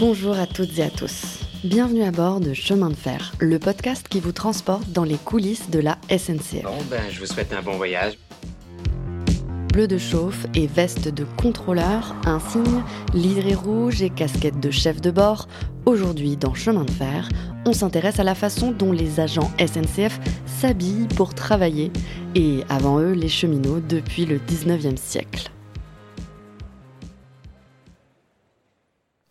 Bonjour à toutes et à tous. Bienvenue à bord de Chemin de Fer, le podcast qui vous transporte dans les coulisses de la SNCF. Bon, ben, je vous souhaite un bon voyage. Bleu de chauffe et veste de contrôleur, insigne, livrée rouge et casquette de chef de bord. Aujourd'hui, dans Chemin de Fer, on s'intéresse à la façon dont les agents SNCF s'habillent pour travailler, et avant eux, les cheminots depuis le 19e siècle.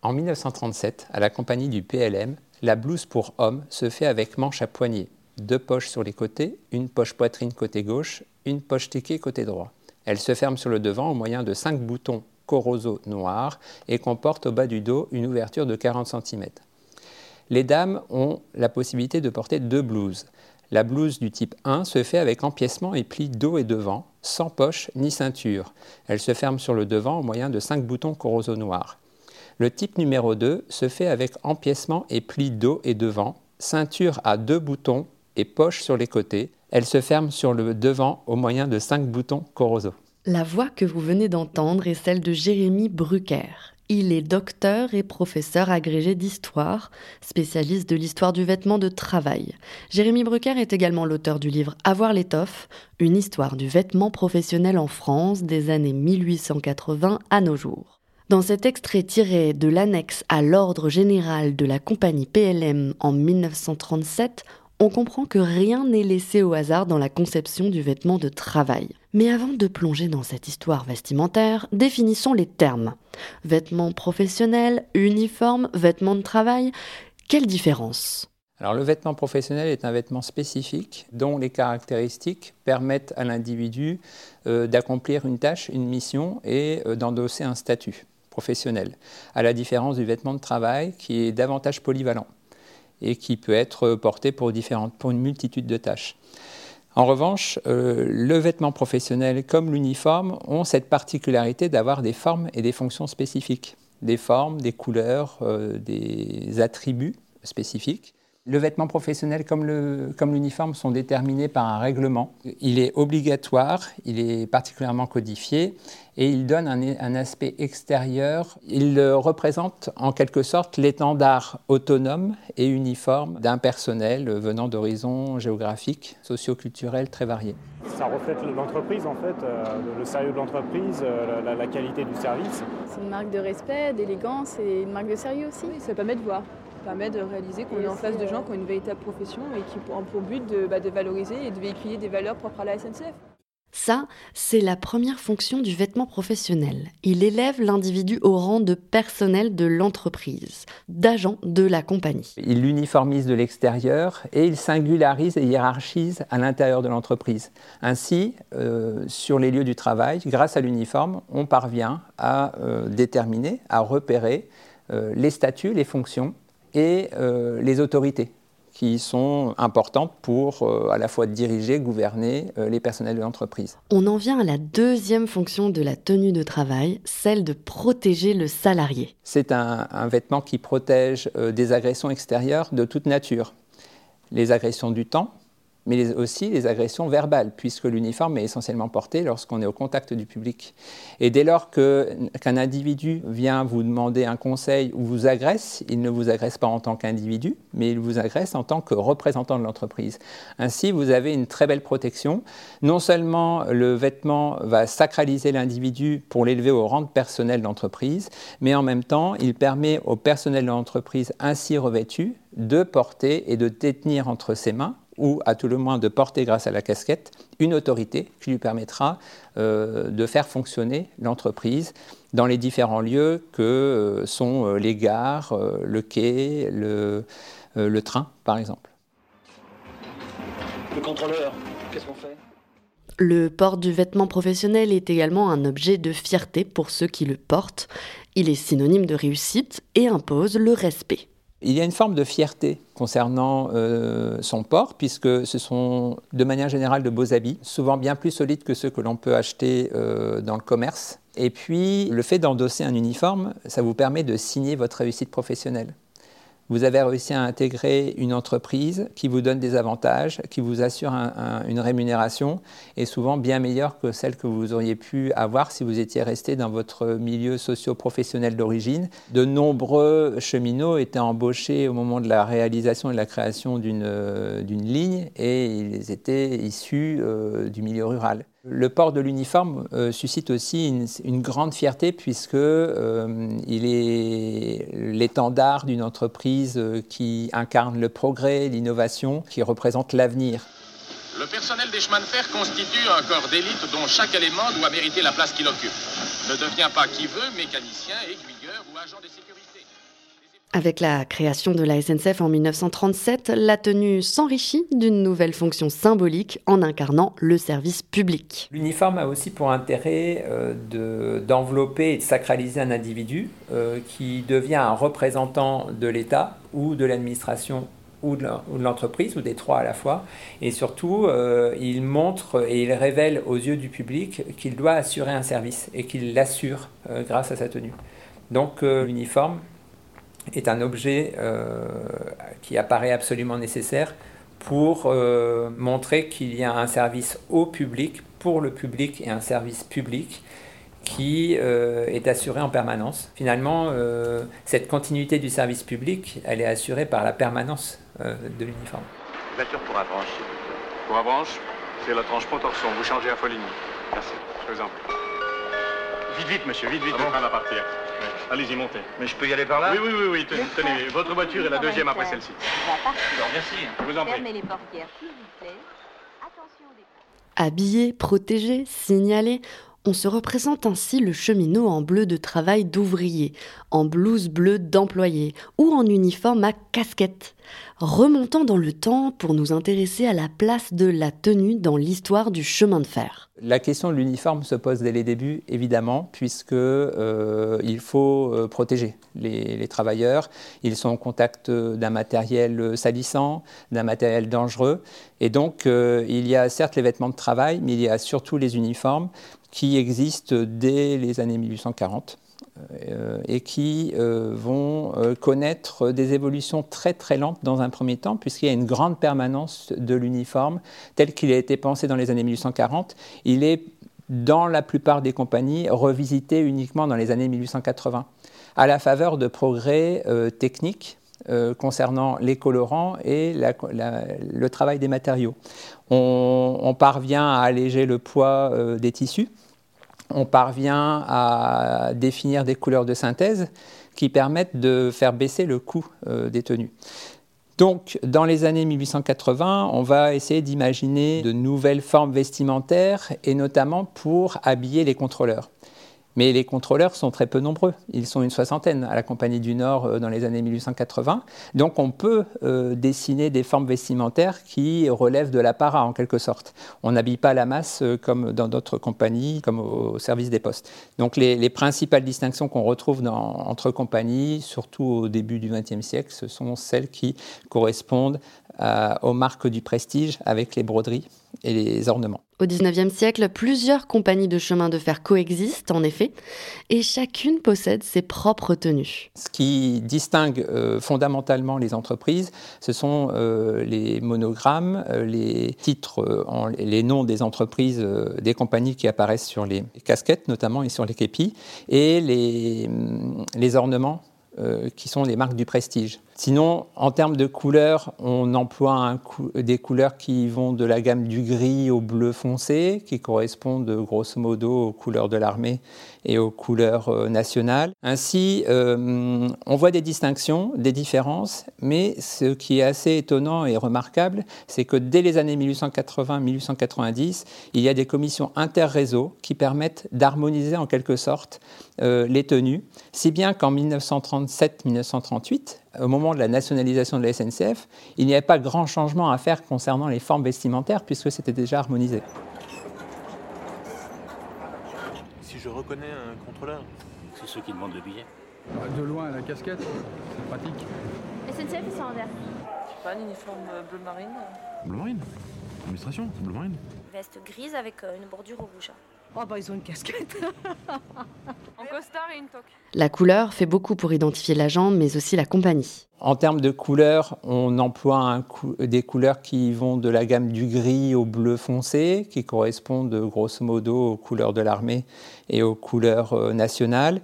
En 1937, à la compagnie du PLM, la blouse pour homme se fait avec manche à poignée, deux poches sur les côtés, une poche poitrine côté gauche, une poche tiquée côté droit. Elle se ferme sur le devant au moyen de cinq boutons Corozo noirs et comporte au bas du dos une ouverture de 40 cm. Les dames ont la possibilité de porter deux blouses. La blouse du type 1 se fait avec empiècement et pli dos et devant, sans poche ni ceinture. Elle se ferme sur le devant au moyen de cinq boutons Corozo noirs. Le type numéro 2 se fait avec empiècement et pli dos et devant, ceinture à deux boutons et poche sur les côtés. Elle se ferme sur le devant au moyen de cinq boutons Corozo. La voix que vous venez d'entendre est celle de Jérémy Brucker. Il est docteur et professeur agrégé d'histoire, spécialiste de l'histoire du vêtement de travail. Jérémy Brucker est également l'auteur du livre Avoir l'étoffe, une histoire du vêtement professionnel en France des années 1880 à nos jours. Dans cet extrait tiré de l'annexe à l'ordre général de la compagnie PLM en 1937, on comprend que rien n'est laissé au hasard dans la conception du vêtement de travail. Mais avant de plonger dans cette histoire vestimentaire, définissons les termes. Vêtements professionnels, uniforme, vêtements de travail, quelle différence? Alors le vêtement professionnel est un vêtement spécifique dont les caractéristiques permettent à l'individu euh, d'accomplir une tâche, une mission et euh, d'endosser un statut à la différence du vêtement de travail qui est davantage polyvalent et qui peut être porté pour, différentes, pour une multitude de tâches. En revanche, euh, le vêtement professionnel comme l'uniforme ont cette particularité d'avoir des formes et des fonctions spécifiques, des formes, des couleurs, euh, des attributs spécifiques. Le vêtement professionnel comme l'uniforme sont déterminés par un règlement. Il est obligatoire, il est particulièrement codifié et il donne un, aspect extérieur. Il représente en quelque sorte l'étendard autonome et uniforme d'un personnel venant d'horizons géographiques, socioculturels très variés. Ça reflète l'entreprise en fait, euh, le sérieux de l'entreprise, euh, la, la, qualité du service. C'est une marque de respect, d'élégance et une marque de sérieux aussi. ça permet de voir permet de réaliser qu'on est en face de gens qui ont une véritable profession et qui ont pour but de, bah, de valoriser et de véhiculer des valeurs propres à la SNCF. Ça, c'est la première fonction du vêtement professionnel. Il élève l'individu au rang de personnel de l'entreprise, d'agent de la compagnie. Il l'uniformise de l'extérieur et il singularise et hiérarchise à l'intérieur de l'entreprise. Ainsi, euh, sur les lieux du travail, grâce à l'uniforme, on parvient à euh, déterminer, à repérer euh, les statuts, les fonctions et euh, les autorités qui sont importantes pour euh, à la fois diriger, gouverner euh, les personnels de l'entreprise. On en vient à la deuxième fonction de la tenue de travail, celle de protéger le salarié. C'est un, vêtement qui protège des agressions extérieures de toute nature. Les agressions du temps, mais aussi les agressions verbales, puisque l'uniforme est essentiellement porté lorsqu'on est au contact du public. Et dès lors qu'un individu vient vous demander un conseil ou vous agresse, il ne vous agresse pas en tant qu'individu, mais il vous agresse en tant que représentant de l'entreprise. Ainsi, vous avez une très belle protection. Non seulement le vêtement va sacraliser l'individu pour l'élever au rang de personnel d'entreprise, mais en même temps, il permet au personnel de l'entreprise ainsi revêtu de porter et de détenir entre ses mains ou à tout le moins de porter grâce à la casquette une autorité qui lui permettra euh, de faire fonctionner l'entreprise dans les différents lieux que euh, sont euh, les gares, le quai, le, le train par exemple. Le contrôleur, qu'est-ce qu'on fait? Le port du vêtement professionnel est également un objet de fierté pour ceux qui le portent. Il est synonyme de réussite et impose le respect. Il y a une forme de fierté concernant euh, son port, puisque ce sont de manière générale de beaux habits, souvent bien plus solides que ceux que l'on peut acheter euh, dans le commerce. Et puis, le fait d'endosser un uniforme, ça vous permet de signer votre réussite professionnelle. Vous avez réussi à intégrer une entreprise qui vous donne des avantages, qui vous assure une rémunération, et souvent bien meilleure que celle que vous auriez pu avoir si vous étiez resté dans votre milieu socio-professionnel d'origine. De nombreux cheminots étaient embauchés au moment de la réalisation et de la création d'une ligne, et ils étaient issus euh, du milieu rural. Le port de l'uniforme euh, suscite aussi une, grande fierté puisque euh, il est l'étendard d'une entreprise euh, qui incarne le progrès, l'innovation, qui représente l'avenir. Le personnel des chemins de fer constitue un corps d'élite dont chaque élément doit mériter la place qu'il occupe. Ne devient pas qui veut, mécanicien, aiguilleur ou agent de sécurité. Avec la création de la SNCF en 1937, la tenue s'enrichit d'une nouvelle fonction symbolique en incarnant le service public. L'uniforme a aussi pour intérêt euh, d'envelopper et de sacraliser un individu euh, qui devient un représentant de l'État ou de l'administration ou de l'entreprise, ou des trois à la fois. Et surtout, euh, il montre et il révèle aux yeux du public qu'il doit assurer un service et qu'il l'assure grâce à sa tenue. Donc l'uniforme est un objet euh, qui apparaît absolument nécessaire pour euh, montrer qu'il y a un service au public, pour le public et un service public qui euh, est assuré en permanence. Finalement, cette continuité du service public, elle est assurée par la permanence de l'uniforme. Voiture pour Avranches, s'il vous plaît. Pour Avranches, c'est la tranche Pontorson. Vous changez à Foligny. Merci. Je vous en prie. Vite, vite, monsieur, vite, vite, ah on va partir. Allez-y, montez. Mais je peux y aller par là Oui, oui, oui, oui. Tenez, tenez, votre voiture est la deuxième après celle-ci. merci. Je vous en prie. Fermez les portières, s'il vous plaît. Attention au départ. Habillé, protégé, signalé, on se représente ainsi le cheminot en bleu de travail d'ouvrier, en blouse bleue d'employé ou en uniforme à casquette. Remontons dans le temps pour nous intéresser à la place de la tenue dans l'histoire du chemin de fer. La question de l'uniforme se pose dès les débuts, évidemment, puisque euh, il faut euh, protéger les, travailleurs. Ils sont en contact d'un matériel salissant, d'un matériel dangereux, et donc euh, il y a certes les vêtements de travail, mais il y a surtout les uniformes qui existent dès les années 1840 euh, et qui euh, vont euh, connaître des évolutions très très lentes dans un premier temps, puisqu'il y a une grande permanence de l'uniforme tel qu'il a été pensé dans les années 1840. Il est, dans la plupart des compagnies, revisité uniquement dans les années 1880, à la faveur de progrès techniques concernant les colorants et le travail des matériaux. On, parvient à alléger le poids des tissus on parvient à définir des couleurs de synthèse qui permettent de faire baisser le coût euh, des tenues. Donc, dans les années 1880, on va essayer d'imaginer de nouvelles formes vestimentaires, et notamment pour habiller les contrôleurs. Mais les contrôleurs sont très peu nombreux. Ils sont une soixantaine à la Compagnie du Nord euh, dans les années 1880. Donc on peut euh, dessiner des formes vestimentaires qui relèvent de l'apparat en quelque sorte. On n'habille pas la masse euh, comme dans d'autres compagnies, comme au, service des postes. Donc les, principales distinctions qu'on retrouve entre compagnies, surtout au début du XXe siècle, ce sont celles qui correspondent aux marques du prestige avec les broderies et les ornements. Au XIXe siècle, plusieurs compagnies de chemin de fer coexistent, en effet, et chacune possède ses propres tenues. Ce qui distingue euh, fondamentalement les entreprises, ce sont euh, les monogrammes, euh, les titres, les noms des entreprises, des compagnies qui apparaissent sur les casquettes notamment et sur les képis, et les, les ornements qui sont les marques du prestige. Sinon, en termes de couleurs, on emploie des couleurs qui vont de la gamme du gris au bleu foncé, qui correspondent grosso modo aux couleurs de l'armée et aux couleurs euh, nationales. Ainsi, euh, on voit des distinctions, des différences, mais ce qui est assez étonnant et remarquable, c'est que dès les années 1880-1890, il y a des commissions interréseaux qui permettent d'harmoniser en quelque sorte euh, les tenues, si bien qu'en 1937-1938, au moment de la nationalisation de la SNCF, il n'y avait pas grand changement à faire concernant les formes vestimentaires puisque c'était déjà harmonisé. Si je reconnais un contrôleur, c'est ceux qui demandent le billet. De loin, la casquette, c'est pratique. SNCF, ils sont en vert. Pas un uniforme bleu marine Bleu marine Administration, bleu marine. Veste grise avec euh, une bordure rouge. Oh bah ils ont une casquette. En costard et une toque. La couleur fait beaucoup pour identifier l'agent, mais aussi la compagnie. En termes de couleurs, on emploie un cou- des couleurs qui vont de la gamme du gris au bleu foncé, qui correspondent grosso modo aux couleurs de l'armée et aux couleurs euh, nationales.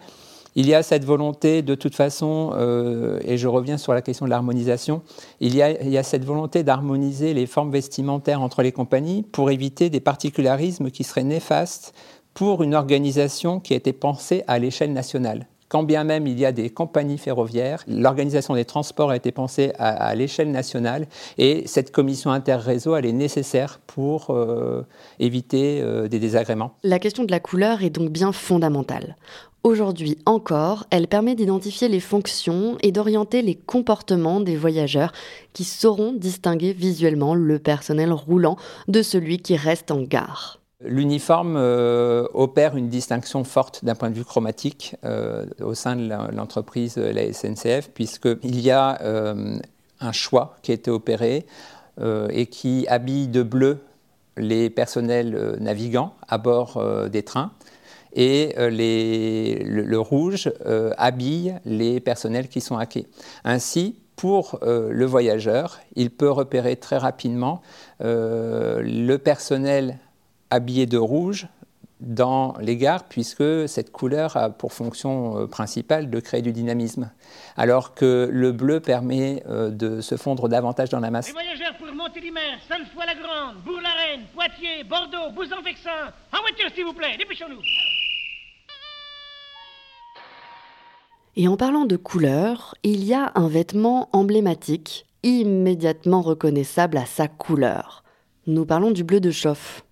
Il y a cette volonté, de toute façon, euh, et je reviens sur la question de l'harmonisation, il, y a- cette volonté d'harmoniser les formes vestimentaires entre les compagnies pour éviter des particularismes qui seraient néfastes pour une organisation qui a été pensée à l'échelle nationale. Quand bien même il y a des compagnies ferroviaires, l'organisation des transports a été pensée à, à l'échelle nationale et cette commission interréseau, elle est nécessaire pour euh, éviter euh, des désagréments. La question de la couleur est donc bien fondamentale. Aujourd'hui encore, elle permet d'identifier les fonctions et d'orienter les comportements des voyageurs qui sauront distinguer visuellement le personnel roulant de celui qui reste en gare. L'uniforme euh, opère une distinction forte d'un point de vue chromatique euh, au sein de l'entreprise la SNCF, puisqu'il y a euh, un choix qui a été opéré et qui habille de bleu les personnels navigants à bord des trains et euh, les- le, rouge euh, habille les personnels qui sont quai. Ainsi, pour euh, le voyageur, il peut repérer très rapidement euh, le personnel habillé de rouge dans les gares, puisque cette couleur a pour fonction euh, principale de créer du dynamisme, alors que le bleu permet de se fondre davantage dans la masse. Les voyageurs pour Montélimar, Sainte-Foy-la-Grande, Bourg-la-Reine, Poitiers, Bordeaux, Bouzan-Vexin. En voiture, s'il vous plaît, dépêchons-nous. Et en parlant de couleur, il y a un vêtement emblématique, immédiatement reconnaissable à sa couleur. Nous parlons du bleu de chauffe.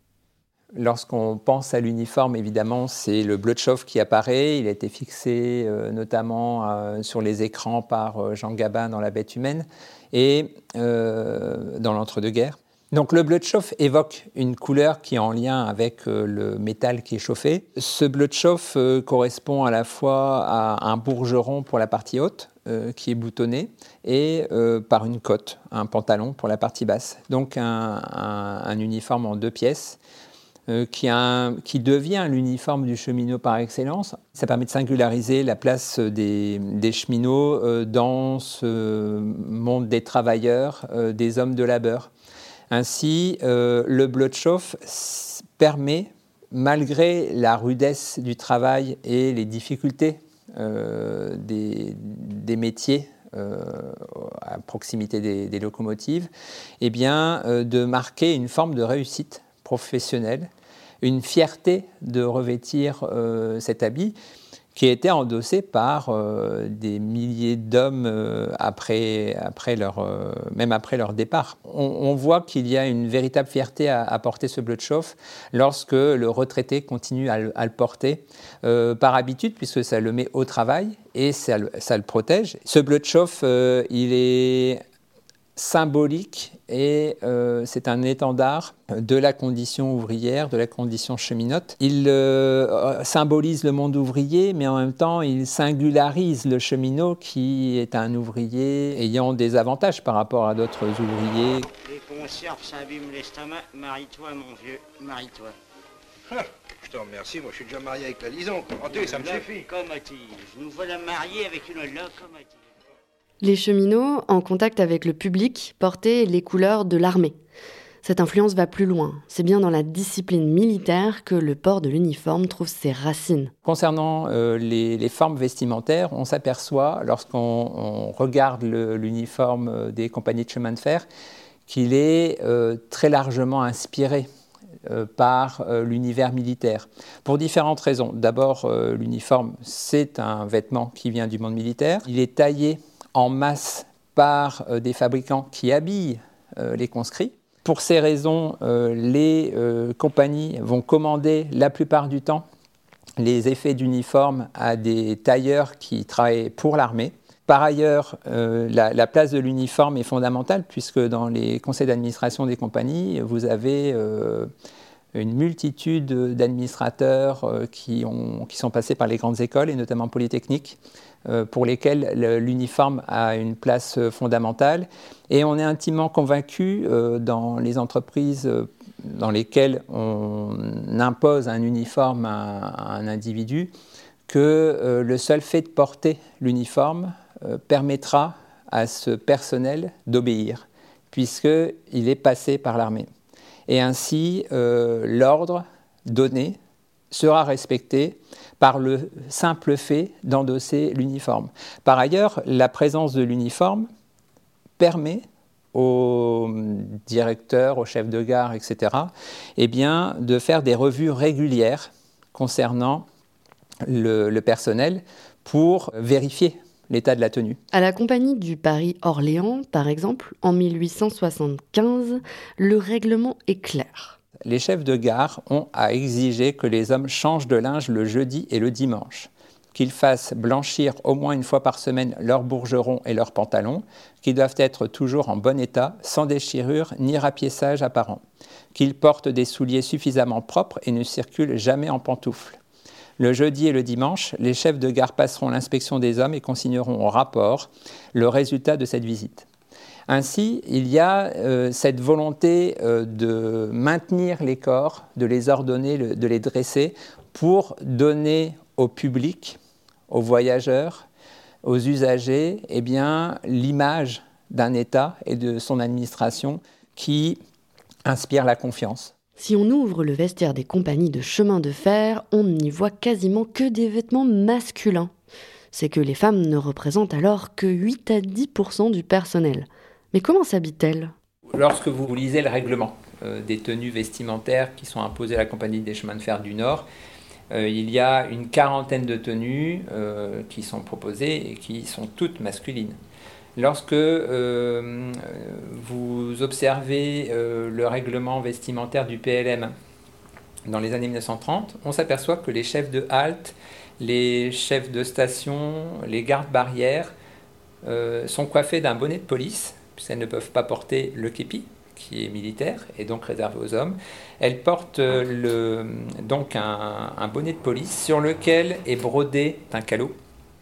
Lorsqu'on pense à l'uniforme, évidemment, c'est le bleu de chauffe qui apparaît. Il a été fixé euh, notamment euh, sur les écrans par euh, Jean Gabin dans La Bête humaine et dans l'entre-deux-guerres. Donc le bleu de chauffe évoque une couleur qui est en lien avec euh, le métal qui est chauffé. Ce bleu de chauffe euh, correspond à la fois à un bourgeron pour la partie haute, euh, qui est boutonné, et par une cotte, un pantalon pour la partie basse. Donc un, un- un uniforme en deux pièces qui, devient l'uniforme du cheminot par excellence. Ça permet de singulariser la place des, cheminots dans ce monde des travailleurs, des hommes de labeur. Ainsi, euh, le s- permet, malgré la rudesse du travail et les difficultés euh, des, métiers euh, à proximité des, locomotives, eh bien, euh, de marquer une forme de réussite professionnelle, une fierté de revêtir cet habit qui a été endossé par euh, des milliers d'hommes euh, après, après leur, euh, même après leur départ. On, voit qu'il y a une véritable fierté à, porter ce bleu de chauffe lorsque le retraité continue à le, porter par habitude, puisque ça le met au travail et ça ça le protège. Ce bleu de chauffe, il est symbolique et euh, c'est un étendard de la condition ouvrière, de la condition cheminote. Il euh, symbolise le monde ouvrier, mais en même temps, il singularise le cheminot qui est un ouvrier ayant des avantages par rapport à d'autres ouvriers. Les conserves s'abîment l'estomac. Marie-toi, mon vieux, marie-toi. Je te remercie, moi je suis déjà marié avec la Lison. Comprenez, ça me suffit. Locomotive. Nous voilà mariés avec une locomotive. Les cheminots, en contact avec le public, portaient les couleurs de l'armée. Cette influence va plus loin. C'est bien dans la discipline militaire que le port de l'uniforme trouve ses racines. Concernant euh, les, formes vestimentaires, on s'aperçoit, lorsqu'on on regarde l'uniforme euh, des compagnies de chemin de fer, qu'il est euh, très largement inspiré par l'univers militaire. Pour différentes raisons. D'abord, l'uniforme, c'est un vêtement qui vient du monde militaire. Il est taillé en masse par euh, des fabricants qui habillent euh, les conscrits. Pour ces raisons, euh, les compagnies vont commander la plupart du temps les effets d'uniforme à des tailleurs qui travaillent pour l'armée. Par ailleurs, la, la place de l'uniforme est fondamentale puisque dans les conseils d'administration des compagnies, vous avez une multitude d'administrateurs euh, qui, qui sont passés par les grandes écoles et notamment polytechniques euh, pour lesquels le- l'uniforme a une place euh, fondamentale. Et on est intimement convaincu euh, dans les entreprises euh, dans lesquels on impose un uniforme à, un individu que euh, le seul fait de porter l'uniforme euh, permettra à ce personnel d'obéir, puisqu'il est passé par l'armée. Et ainsi, euh, l'ordre donné sera respecté par le simple fait d'endosser l'uniforme. Par ailleurs, la présence de l'uniforme permet aux directeurs, aux chefs de gare, etc., eh bien, de faire des revues régulières concernant le, le personnel pour vérifier l'état de la tenue. À la compagnie du Paris-Orléans, par exemple, en 1875, le règlement est clair. Les chefs de gare ont à exiger que les hommes changent de linge le jeudi et le dimanche qu'ils fassent blanchir au moins une fois par semaine leurs bourgerons et leurs pantalons, qui doivent être toujours en bon état, sans déchirure ni rapiessage apparent, qu'ils portent des souliers suffisamment propres et ne circulent jamais en pantoufles. Le jeudi et le dimanche, les chefs de gare passeront l'inspection des hommes et consigneront au rapport le résultat de cette visite. Ainsi, il y a euh, cette volonté euh, de maintenir les corps, de les ordonner, de les dresser, pour donner au public aux voyageurs, aux usagers, eh bien, l'image d'un État et de son administration qui inspire la confiance. Si on ouvre le vestiaire des compagnies de chemin de fer, on n'y voit quasiment que des vêtements masculins. C'est que les femmes ne représentent alors que 8 à 10% du personnel. Mais comment s'habillent-elles Lorsque vous lisez le règlement euh, des tenues vestimentaires qui sont imposées à la compagnie des chemins de fer du Nord, euh, il y a une quarantaine de tenues euh, qui sont proposées et qui sont toutes masculines. Lorsque vous observez le règlement vestimentaire du PLM dans les années 1930, on s'aperçoit que les chefs de halte, les chefs de station, les gardes barrières sont coiffés d'un bonnet de police, puisqu'elles ne peuvent pas porter le képi, qui est militaire et donc réservé aux hommes. Elle porte euh, le, donc un, bonnet de police sur lequel est brodé un calot.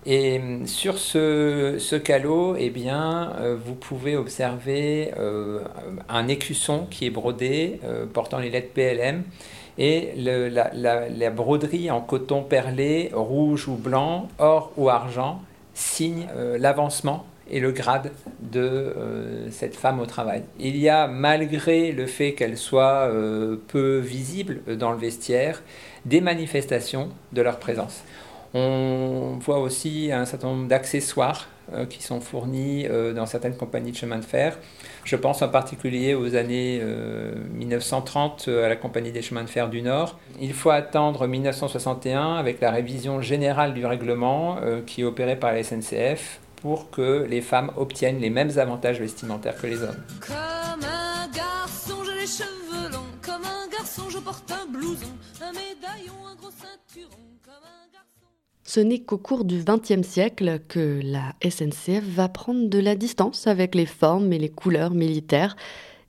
Et euh, sur ce, ce calot, eh bien, euh, vous pouvez observer un écusson qui est brodé portant les lettres PLM et la, la, broderie en coton perlé, rouge ou blanc, or ou argent, signe l'avancement et le grade de euh, cette femme au travail. Il y a, malgré le fait qu'elle soit euh, peu visible dans le vestiaire, des manifestations de leur présence. On voit aussi un certain nombre d'accessoires euh, qui sont fournis dans certaines compagnies de chemin de fer. Je pense en particulier aux années 1930 à la compagnie des chemins de fer du Nord. Il faut attendre 1961 avec la révision générale du règlement qui est opérée par la SNCF pour que les femmes obtiennent les mêmes avantages vestimentaires que les hommes. Comme un garçon, j'ai les cheveux longs. Comme un garçon, je porte un blouson, un médaillon, un gros ceinturon. Comme un garçon. Ce n'est qu'au cours du XXe siècle que la SNCF va prendre de la distance avec les formes et les couleurs militaires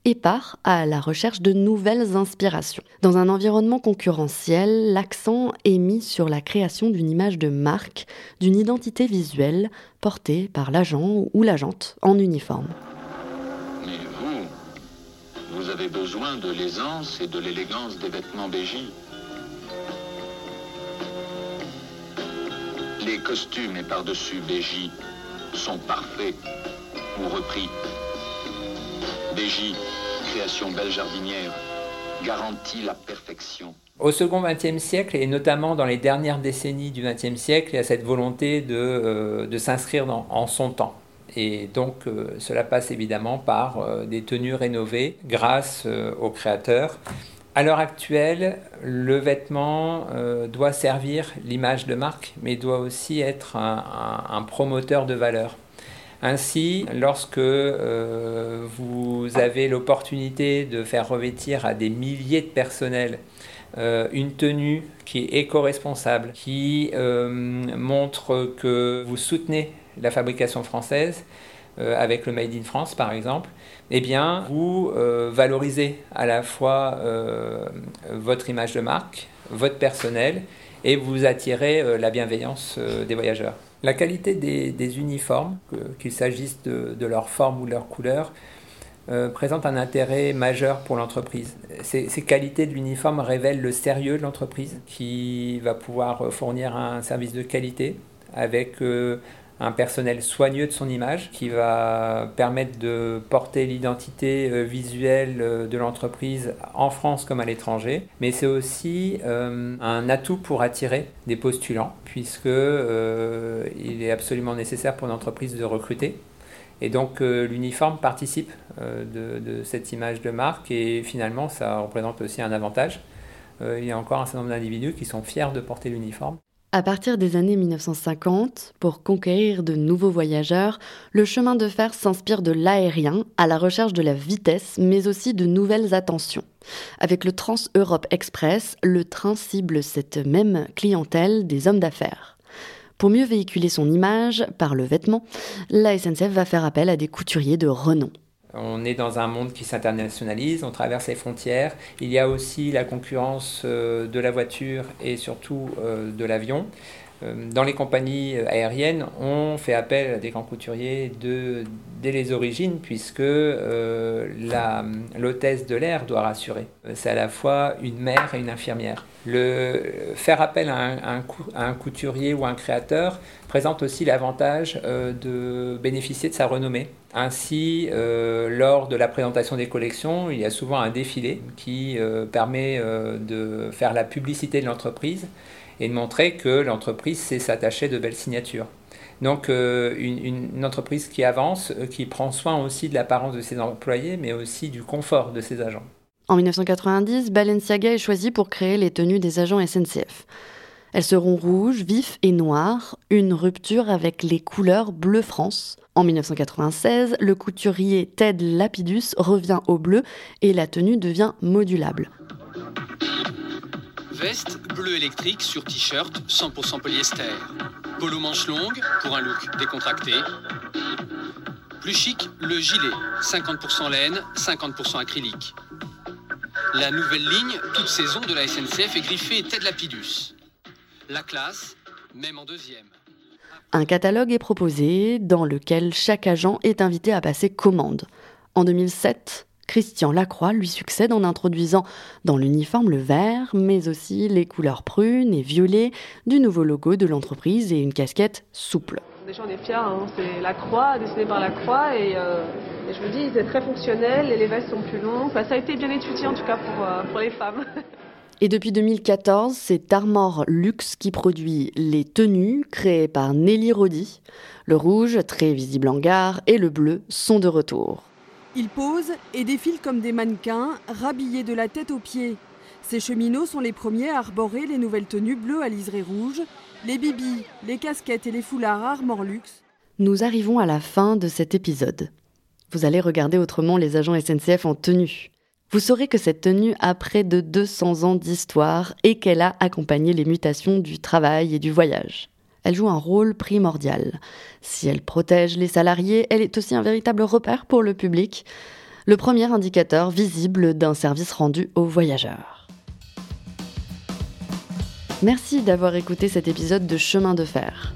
et part à la recherche de nouvelles inspirations. Dans un environnement concurrentiel, l'accent est mis sur la création d'une image de marque, d'une identité visuelle portée par l'agent ou l'agente en uniforme. Mais vous, vous avez besoin de l'aisance et de l'élégance des vêtements BJ. Les costumes et par-dessus BJ sont parfaits ou repris BJ, création belle jardinière, garantit la perfection. Au second XXe siècle, et notamment dans les dernières décennies du XXe siècle, il y a cette volonté de, euh, de s'inscrire en son temps. Et donc euh, cela passe évidemment par euh, des tenues rénovées grâce aux créateurs. À l'heure actuelle, le vêtement doit servir l'image de marque, mais doit aussi être un, un promoteur de valeur. Ainsi, lorsque euh, vous avez l'opportunité de faire revêtir à des milliers de personnels euh, une tenue qui est éco-responsable, qui euh, montre que vous soutenez la fabrication française, avec le Made in France par exemple, eh bien, vous valorisez à la fois votre image de marque, votre personnel, et vous attirez la bienveillance des voyageurs. La qualité des, uniformes, qu'il s'agisse de, leur forme ou de leur couleur, euh, présentent un intérêt majeur pour l'entreprise. Ces, qualités de l'uniforme révèlent le sérieux de l'entreprise qui va pouvoir fournir un service de qualité avec euh, un personnel soigneux de son image qui va permettre de porter l'identité euh, visuelle euh, de l'entreprise en France comme à l'étranger. Mais c'est aussi euh, un atout pour attirer des postulants puisque il est absolument nécessaire pour une entreprise de recruter. Et donc l'uniforme participe de, de, cette image de marque et finalement ça représente aussi un avantage. il y a encore un certain nombre d'individus qui sont fiers de porter l'uniforme. À partir des années 1950, pour conquérir de nouveaux voyageurs, le chemin de fer s'inspire de l'aérien à la recherche de la vitesse, mais aussi de nouvelles attentions. Avec le Trans-Europe Express, le train cible cette même clientèle des hommes d'affaires. Pour mieux véhiculer son image par le vêtement, la SNCF va faire appel à des couturiers de renom. On est dans un monde qui s'internationalise, on traverse les frontières. Il y a aussi la concurrence euh, de la voiture et surtout euh, de l'avion. Euh, dans les compagnies aériennes, on fait appel à des grands couturiers dès les origines, puisque l'hôtesse de l'air doit rassurer. C'est à la fois une mère et une infirmière. Le, faire appel à un, couturier ou un créateur présente aussi l'avantage de bénéficier de sa renommée. Ainsi, euh, lors de la présentation des collections, il y a souvent un défilé qui euh, permet euh, de faire la publicité de l'entreprise et de montrer que l'entreprise sait s'attacher de belles signatures. Donc une, une, entreprise qui avance, qui prend soin aussi de l'apparence de ses employés, mais aussi du confort de ses agents. En 1990, Balenciaga est choisi pour créer les tenues des agents SNCF. Elles seront rouges, vifs et noires, une rupture avec les couleurs bleu France. En 1996, le couturier Ted Lapidus revient au bleu et la tenue devient modulable. Veste bleu électrique sur t-shirt 100% polyester. Polo manche longue pour un look décontracté. Plus chic, le gilet 50% laine, 50% acrylique. La nouvelle ligne, toute saison de la SNCF est griffée Ted Lapidus. La classe, même en deuxième. Un catalogue est proposé dans lequel chaque agent est invité à passer commande. En 2007, Christian Lacroix lui succède en introduisant dans l'uniforme le vert, mais aussi les couleurs prunes et violets du nouveau logo de l'entreprise et une casquette souple. Déjà on est fiers, hein. c'est la croix, dessinée par la croix, euh, et, je me dis, c'est très fonctionnel, et les vestes sont plus longues. ça a été bien étudié en tout cas pour, euh, pour les femmes. Et depuis 2014, c'est Armor Luxe qui produit les tenues créées par Nelly Rodi. Le rouge, très visible en gare, et le bleu sont de retour. Ils posent et défilent comme des mannequins, rhabillés de la tête aux pieds. Ces cheminots sont les premiers à arborer les nouvelles tenues bleues à liseré rouge, les bibis, les casquettes et les foulards Armor Luxe. Nous arrivons à la fin de cet épisode. Vous allez regarder autrement les agents SNCF en tenue. Vous saurez que cette tenue a près de 200 ans d'histoire et qu'elle a accompagné les mutations du travail et du voyage. Elle joue un rôle primordial. Si elle protège les salariés, elle est aussi un véritable repère pour le public, le premier indicateur visible d'un service rendu aux voyageurs. Merci d'avoir écouté cet épisode de Chemin de fer.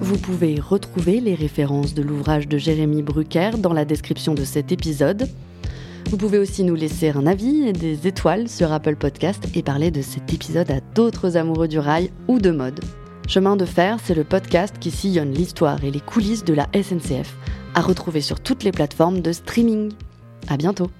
Vous pouvez retrouver les références de l'ouvrage de Jérémy Brucker dans la description de cet épisode. Vous pouvez aussi nous laisser un avis et des étoiles sur Apple Podcast et parler de cet épisode à d'autres amoureux du rail ou de mode. Chemin de fer, c'est le podcast qui sillonne l'histoire et les coulisses de la SNCF, à retrouver sur toutes les plateformes de streaming. À bientôt!